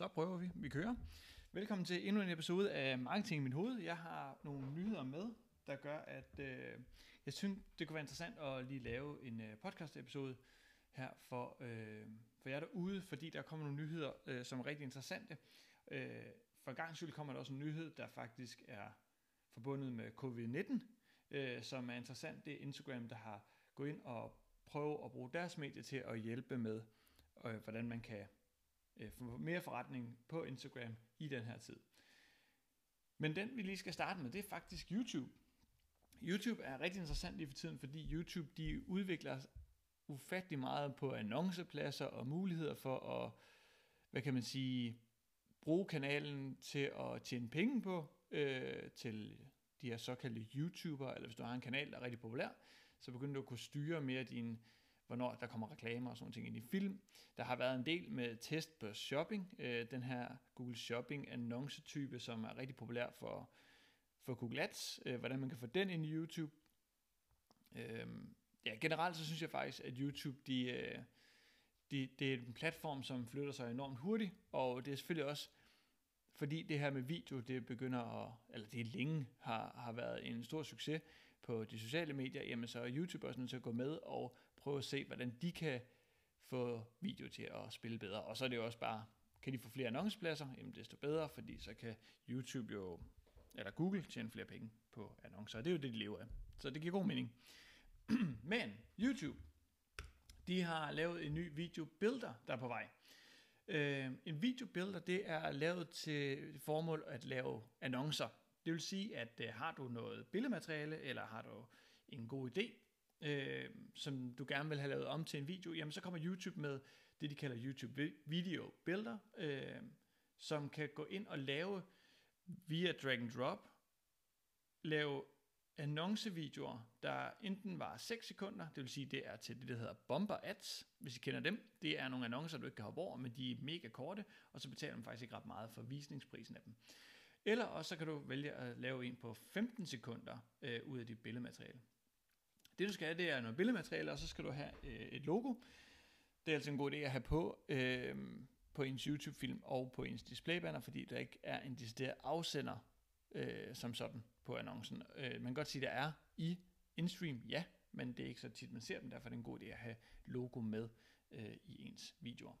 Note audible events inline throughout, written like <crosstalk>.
Så prøver vi. Vi kører. Velkommen til endnu en episode af Marketing i mit hoved. Jeg har nogle nyheder med, der gør, at øh, jeg synes, det kunne være interessant at lige lave en øh, podcast-episode her for, øh, for jer derude, fordi der kommer nogle nyheder, øh, som er rigtig interessante. Øh, for gang skyld kommer der også en nyhed, der faktisk er forbundet med covid-19, øh, som er interessant. Det er Instagram, der har gået ind og prøvet at bruge deres medie til at hjælpe med, øh, hvordan man kan øh, for mere forretning på Instagram i den her tid. Men den vi lige skal starte med, det er faktisk YouTube. YouTube er rigtig interessant lige for tiden, fordi YouTube de udvikler ufattelig meget på annoncepladser og muligheder for at, hvad kan man sige, bruge kanalen til at tjene penge på, øh, til de her såkaldte YouTubere, eller hvis du har en kanal, der er rigtig populær, så begynder du at kunne styre mere din hvornår der kommer reklamer og sådan ting ind i film. Der har været en del med test på shopping, øh, den her Google Shopping annoncetype, som er rigtig populær for, for Google Ads, øh, hvordan man kan få den ind i YouTube. Øh, ja, generelt så synes jeg faktisk, at YouTube, de, øh, de, det er en platform, som flytter sig enormt hurtigt, og det er selvfølgelig også fordi det her med video, det begynder at, eller det længe har, har været en stor succes på de sociale medier, jamen så er YouTube også nødt til at gå med og prøve at se, hvordan de kan få video til at spille bedre. Og så er det jo også bare, kan de få flere annoncepladser, jamen desto bedre, fordi så kan YouTube jo, eller Google tjene flere penge på annoncer, og det er jo det, de lever af. Så det giver god mening. <clears throat> Men YouTube, de har lavet en ny video builder, der er på vej. Øh, en videobuilder, det er lavet til formål at lave annoncer. Det vil sige, at øh, har du noget billedmateriale, eller har du en god idé, øh, som du gerne vil have lavet om til en video, jamen så kommer YouTube med det, de kalder YouTube Video Builder, øh, som kan gå ind og lave via drag and drop, lave annoncevideoer, der enten var 6 sekunder, det vil sige, det er til det, der hedder bomber ads, hvis I kender dem. Det er nogle annoncer, du ikke kan hoppe over, men de er mega korte, og så betaler man faktisk ikke ret meget for visningsprisen af dem. Eller også så kan du vælge at lave en på 15 sekunder øh, ud af dit billedmateriale. Det du skal have, det er noget billedmateriale, og så skal du have øh, et logo. Det er altså en god idé at have på, øh, på ens YouTube-film og på ens displaybanner, fordi der ikke er en decideret afsender øh, som sådan på annoncen. Øh, man kan godt sige, at der er i InStream, ja, men det er ikke så tit, man ser dem, derfor er det en god idé at have logo med øh, i ens videoer.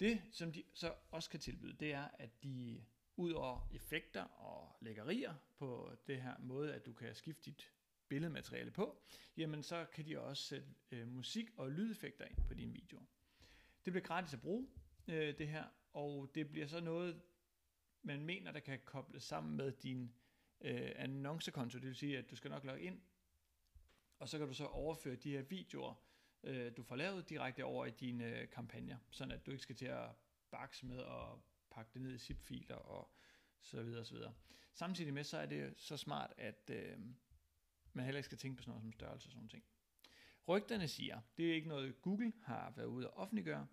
Det, som de så også kan tilbyde, det er, at de ud over effekter og lækkerier på det her måde, at du kan skifte dit billedmateriale på, jamen så kan de også sætte øh, musik og lydeffekter ind på dine videoer. Det bliver gratis at bruge, øh, det her, og det bliver så noget, man mener, der kan kobles sammen med din øh, annoncekonto. Det vil sige, at du skal nok logge ind, og så kan du så overføre de her videoer, øh, du får lavet direkte over i dine øh, kampagner, sådan at du ikke skal til at bakse med at pakke det ned i zip-filer og så videre og så videre. Samtidig med, så er det så smart, at øh, man heller ikke skal tænke på sådan noget som størrelse og sådan ting. Rygterne siger, det er ikke noget Google har været ude at offentliggøre,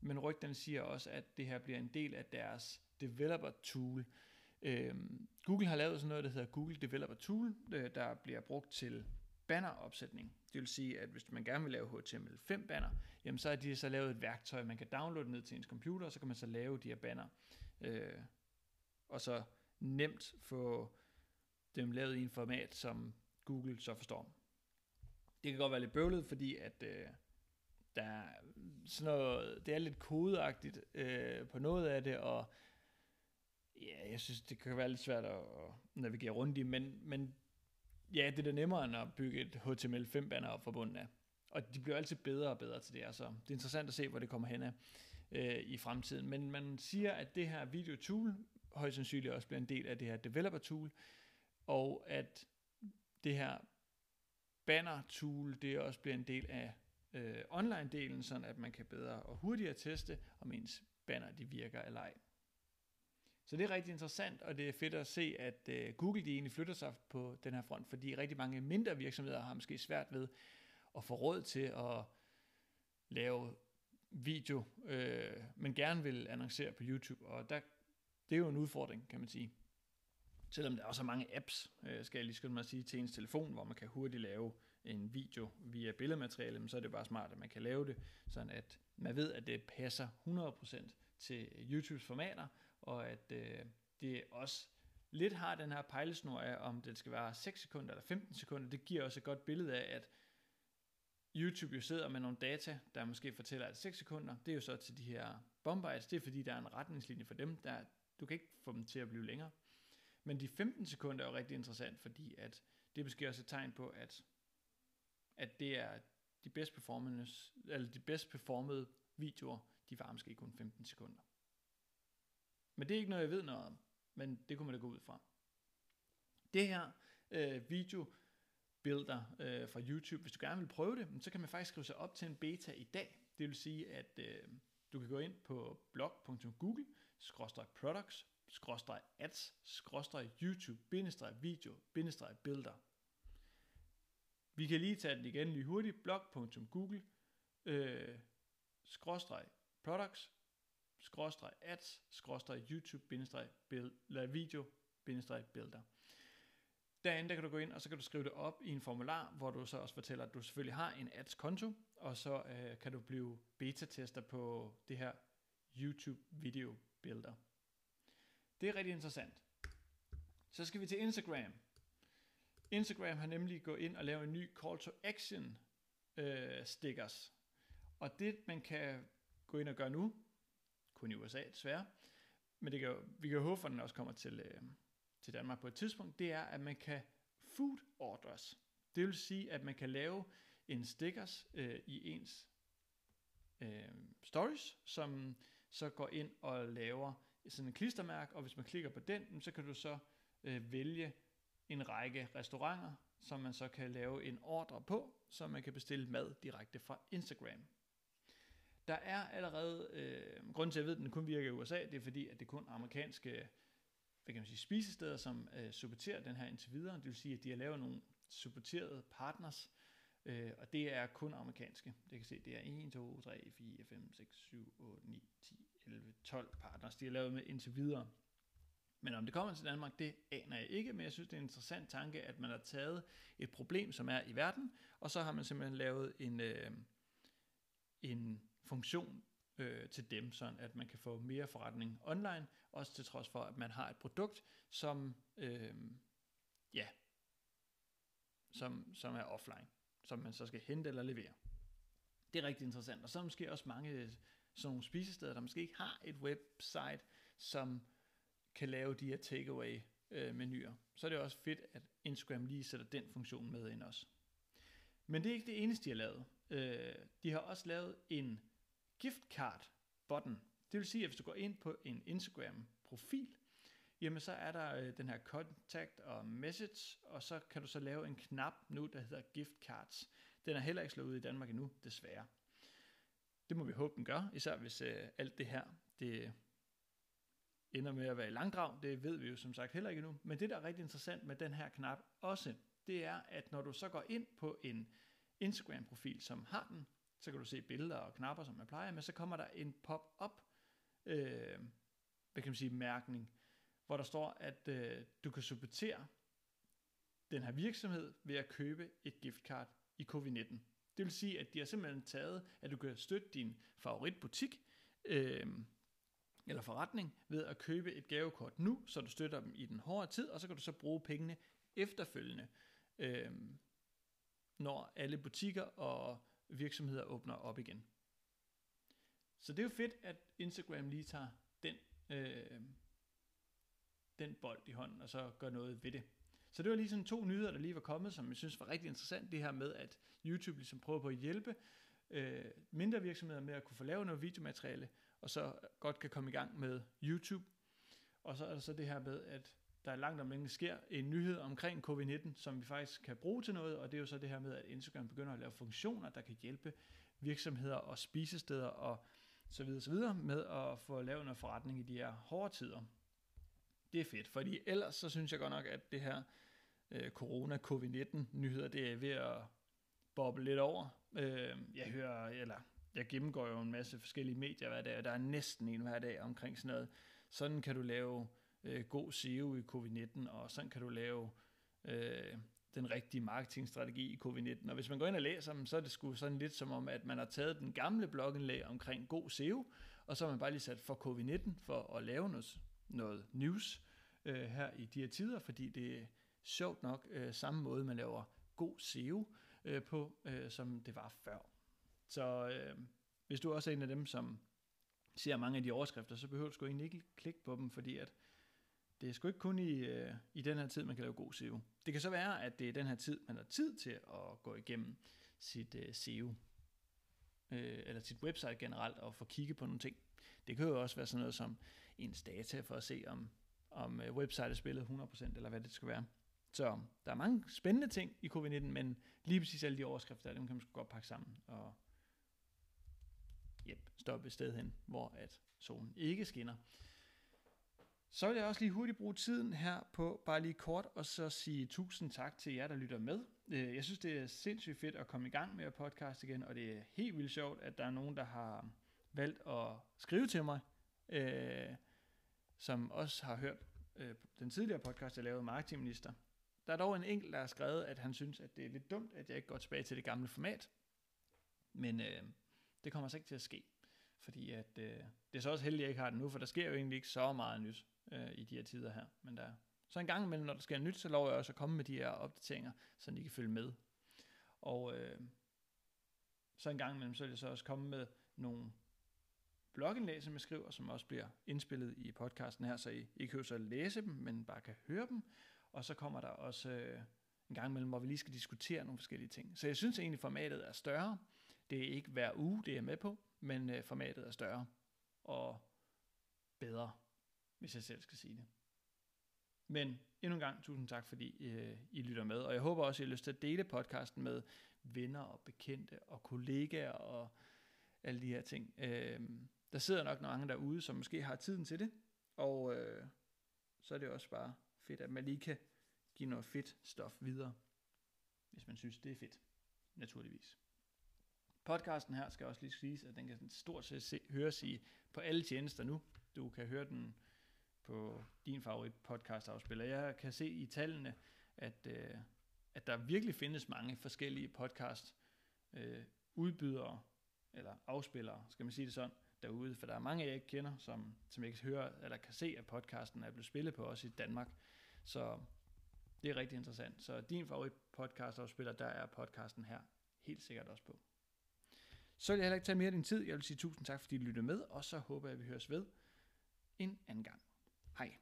men rygterne siger også, at det her bliver en del af deres developer tool. Øhm, Google har lavet sådan noget, der hedder Google Developer Tool, øh, der bliver brugt til banneropsætning. Det vil sige, at hvis man gerne vil lave HTML5 banner, jamen så har de så lavet et værktøj, man kan downloade ned til ens computer, og så kan man så lave de her banner. Øh, og så nemt få dem lavet i en format, som Google så forstår. Det kan godt være lidt bøvlet, fordi at øh, der er sådan noget, det er lidt kodeagtigt øh, på noget af det, og ja, jeg synes, det kan være lidt svært at, at navigere rundt i, men, men ja, det er da nemmere end at bygge et HTML5-banner op forbundet af. Og de bliver altid bedre og bedre til det, så det er interessant at se, hvor det kommer hen af øh, i fremtiden. Men man siger, at det her video tool højst sandsynligt også bliver en del af det her developer tool, og at det her banner tool, det også bliver en del af øh, online-delen, sådan at man kan bedre og hurtigere teste, om ens banner de virker eller ej. Så det er rigtig interessant, og det er fedt at se, at øh, Google de egentlig flytter sig på den her front, fordi rigtig mange mindre virksomheder har måske svært ved at få råd til at lave video, øh, men gerne vil annoncere på YouTube, og der, det er jo en udfordring, kan man sige. Selvom der også er mange apps, øh, skal jeg lige skynde mig at sige, til ens telefon, hvor man kan hurtigt lave en video via billedmateriale, men så er det bare smart, at man kan lave det, sådan at man ved, at det passer 100% til YouTubes formater, og at øh, det også lidt har den her pejlesnor af, om det skal være 6 sekunder eller 15 sekunder. Det giver også et godt billede af, at YouTube jo sidder med nogle data, der måske fortæller, at 6 sekunder, det er jo så til de her bombites, det er fordi, der er en retningslinje for dem, der, du kan ikke få dem til at blive længere. Men de 15 sekunder er jo rigtig interessant, fordi at det er måske også et tegn på, at, at det er de bedst performance, eller de bedst performede videoer, de var måske kun 15 sekunder. Men det er ikke noget, jeg ved noget om, men det kunne man da gå ud fra. Det her øh, video builder øh, fra YouTube, hvis du gerne vil prøve det, så kan man faktisk skrive sig op til en beta i dag. Det vil sige, at øh, du kan gå ind på blog.google, products, ads, youtube, video, builder. Vi kan lige tage den igen lige hurtigt. blog.google, øh, products, ads, youtube, video, builder. Derinde der kan du gå ind, og så kan du skrive det op i en formular, hvor du så også fortæller, at du selvfølgelig har en ads-konto, og så øh, kan du blive beta-tester på det her YouTube-video-billeder. Det er rigtig interessant. Så skal vi til Instagram. Instagram har nemlig gået ind og lavet en ny call to action øh, stickers. Og det man kan gå ind og gøre nu, kun i USA desværre, men det kan, vi kan håbe, at den også kommer til, øh, til Danmark på et tidspunkt, det er, at man kan food orders. Det vil sige, at man kan lave en stickers øh, i ens øh, stories, som så går ind og laver sådan en klistermærke, og hvis man klikker på den, så kan du så øh, vælge en række restauranter, som man så kan lave en ordre på, så man kan bestille mad direkte fra Instagram. Der er allerede, øh, grund til at jeg ved, at den kun virker i USA, det er fordi, at det er kun amerikanske hvad kan man sige, spisesteder, som øh, supporterer den her indtil videre. Det vil sige, at de har lavet nogle supporterede partners, øh, og det er kun amerikanske. Det kan se, det er 1, 2, 3, 4, 5, 6, 7, 8, 9, 10, 11, 12 partners, de har lavet med indtil videre. Men om det kommer til Danmark, det aner jeg ikke, men jeg synes, det er en interessant tanke, at man har taget et problem, som er i verden, og så har man simpelthen lavet en, øh, en funktion øh, til dem, sådan at man kan få mere forretning online, også til trods for, at man har et produkt, som, øh, ja, som, som er offline, som man så skal hente eller levere. Det er rigtig interessant. Og så er der måske også mange øh, sådan nogle spisesteder, der måske ikke har et website, som kan lave de her takeaway øh, menuer. Så er det også fedt, at Instagram lige sætter den funktion med ind også. Men det er ikke det eneste, de har lavet. Øh, de har også lavet en gift card button. Det vil sige, at hvis du går ind på en Instagram profil, jamen så er der øh, den her contact og message, og så kan du så lave en knap nu, der hedder gift cards. Den er heller ikke slået ud i Danmark endnu, desværre. Det må vi håbe, den gør, især hvis øh, alt det her, det ender med at være i langdrag. Det ved vi jo som sagt heller ikke endnu. Men det, der er rigtig interessant med den her knap også, det er, at når du så går ind på en Instagram-profil, som har den, så kan du se billeder og knapper, som man plejer, men så kommer der en pop-up, øh, hvad kan man sige, mærkning, hvor der står, at øh, du kan supportere den her virksomhed ved at købe et giftcard i covid-19. Det vil sige, at de har simpelthen taget, at du kan støtte din favoritbutik, øh, eller forretning ved at købe et gavekort nu, så du støtter dem i den hårde tid, og så kan du så bruge pengene efterfølgende, øh, når alle butikker og virksomheder åbner op igen. Så det er jo fedt, at Instagram lige tager den, øh, den bold i hånden, og så gør noget ved det. Så det var lige sådan to nyheder, der lige var kommet, som jeg synes var rigtig interessant. Det her med, at YouTube ligesom prøver på at hjælpe øh, mindre virksomheder med at kunne få lavet noget videomateriale, og så godt kan komme i gang med YouTube. Og så er der så det her med, at der er langt om længe sker en nyhed omkring covid-19, som vi faktisk kan bruge til noget, og det er jo så det her med, at Instagram begynder at lave funktioner, der kan hjælpe virksomheder og spisesteder og så videre, så videre med at få lavet noget forretning i de her hårde tider. Det er fedt, fordi ellers så synes jeg godt nok, at det her øh, corona, covid-19 nyheder, det er ved at boble lidt over. Øh, jeg hører, eller jeg gennemgår jo en masse forskellige medier hver dag, og der er næsten en hver dag omkring sådan noget. Sådan kan du lave øh, god SEO i covid-19, og sådan kan du lave øh, den rigtige marketingstrategi i covid-19. Og hvis man går ind og læser dem, så er det sgu sådan lidt som om, at man har taget den gamle blogindlæg omkring god SEO, Og så har man bare lige sat for covid-19 for at lave noget, noget news øh, her i de her tider, fordi det er sjovt nok øh, samme måde, man laver god SEO øh, på, øh, som det var før. Så øh, hvis du også er en af dem, som ser mange af de overskrifter, så behøver du sgu egentlig ikke klikke på dem, fordi at det er sgu ikke kun i, øh, i den her tid, man kan lave god SEO. Det kan så være, at det er den her tid, man har tid til at gå igennem sit øh, SEO, øh, eller sit website generelt, og få kigget på nogle ting. Det kan jo også være sådan noget som ens data, for at se om, om øh, website websitet spillet 100%, eller hvad det skal være. Så der er mange spændende ting i covid-19, men lige præcis alle de overskrifter, dem kan man godt pakke sammen og yep, stoppe et sted hen, hvor at solen ikke skinner. Så vil jeg også lige hurtigt bruge tiden her på bare lige kort og så sige tusind tak til jer, der lytter med. Øh, jeg synes, det er sindssygt fedt at komme i gang med at podcast igen, og det er helt vildt sjovt, at der er nogen, der har valgt at skrive til mig, øh, som også har hørt øh, den tidligere podcast, jeg lavede, Marketingminister. Der er dog en enkelt, der har skrevet, at han synes, at det er lidt dumt, at jeg ikke går tilbage til det gamle format. Men øh, det kommer så ikke til at ske. Fordi at, øh, det er så også heldigt, at jeg ikke har det nu, for der sker jo egentlig ikke så meget nyt øh, i de her tider her. Men der, så en gang imellem, når der sker nyt, så lover jeg også at komme med de her opdateringer, så I kan følge med. Og øh, så en gang imellem, så vil jeg så også komme med nogle blogindlæg, som jeg skriver, som også bliver indspillet i podcasten her, så I ikke behøver at læse dem, men bare kan høre dem. Og så kommer der også øh, en gang imellem, hvor vi lige skal diskutere nogle forskellige ting. Så jeg synes egentlig, formatet er større. Det er ikke hver uge, det er med på, men øh, formatet er større og bedre, hvis jeg selv skal sige det. Men endnu en gang, tusind tak, fordi øh, I lytter med. Og jeg håber også, I har lyst til at dele podcasten med venner og bekendte og kollegaer og alle de her ting. Øh, der sidder nok mange derude, som måske har tiden til det. Og øh, så er det også bare fedt, at man lige kan give noget fedt stof videre, hvis man synes, det er fedt, naturligvis. Podcasten her skal også lige siges, at den kan stort set se, høres i på alle tjenester nu. Du kan høre den på din favorit podcast afspiller. Jeg kan se i tallene, at, øh, at der virkelig findes mange forskellige podcast øh, udbydere, eller afspillere, skal man sige det sådan, derude, for der er mange, jeg ikke kender, som, som jeg kan høre, eller kan se, at podcasten er blevet spillet på også i Danmark. Så det er rigtig interessant. Så din favorit podcast afspiller, der er podcasten her helt sikkert også på. Så vil jeg heller ikke tage mere af din tid. Jeg vil sige tusind tak, fordi du lyttede med, og så håber jeg, at vi høres ved en anden gang. Hei.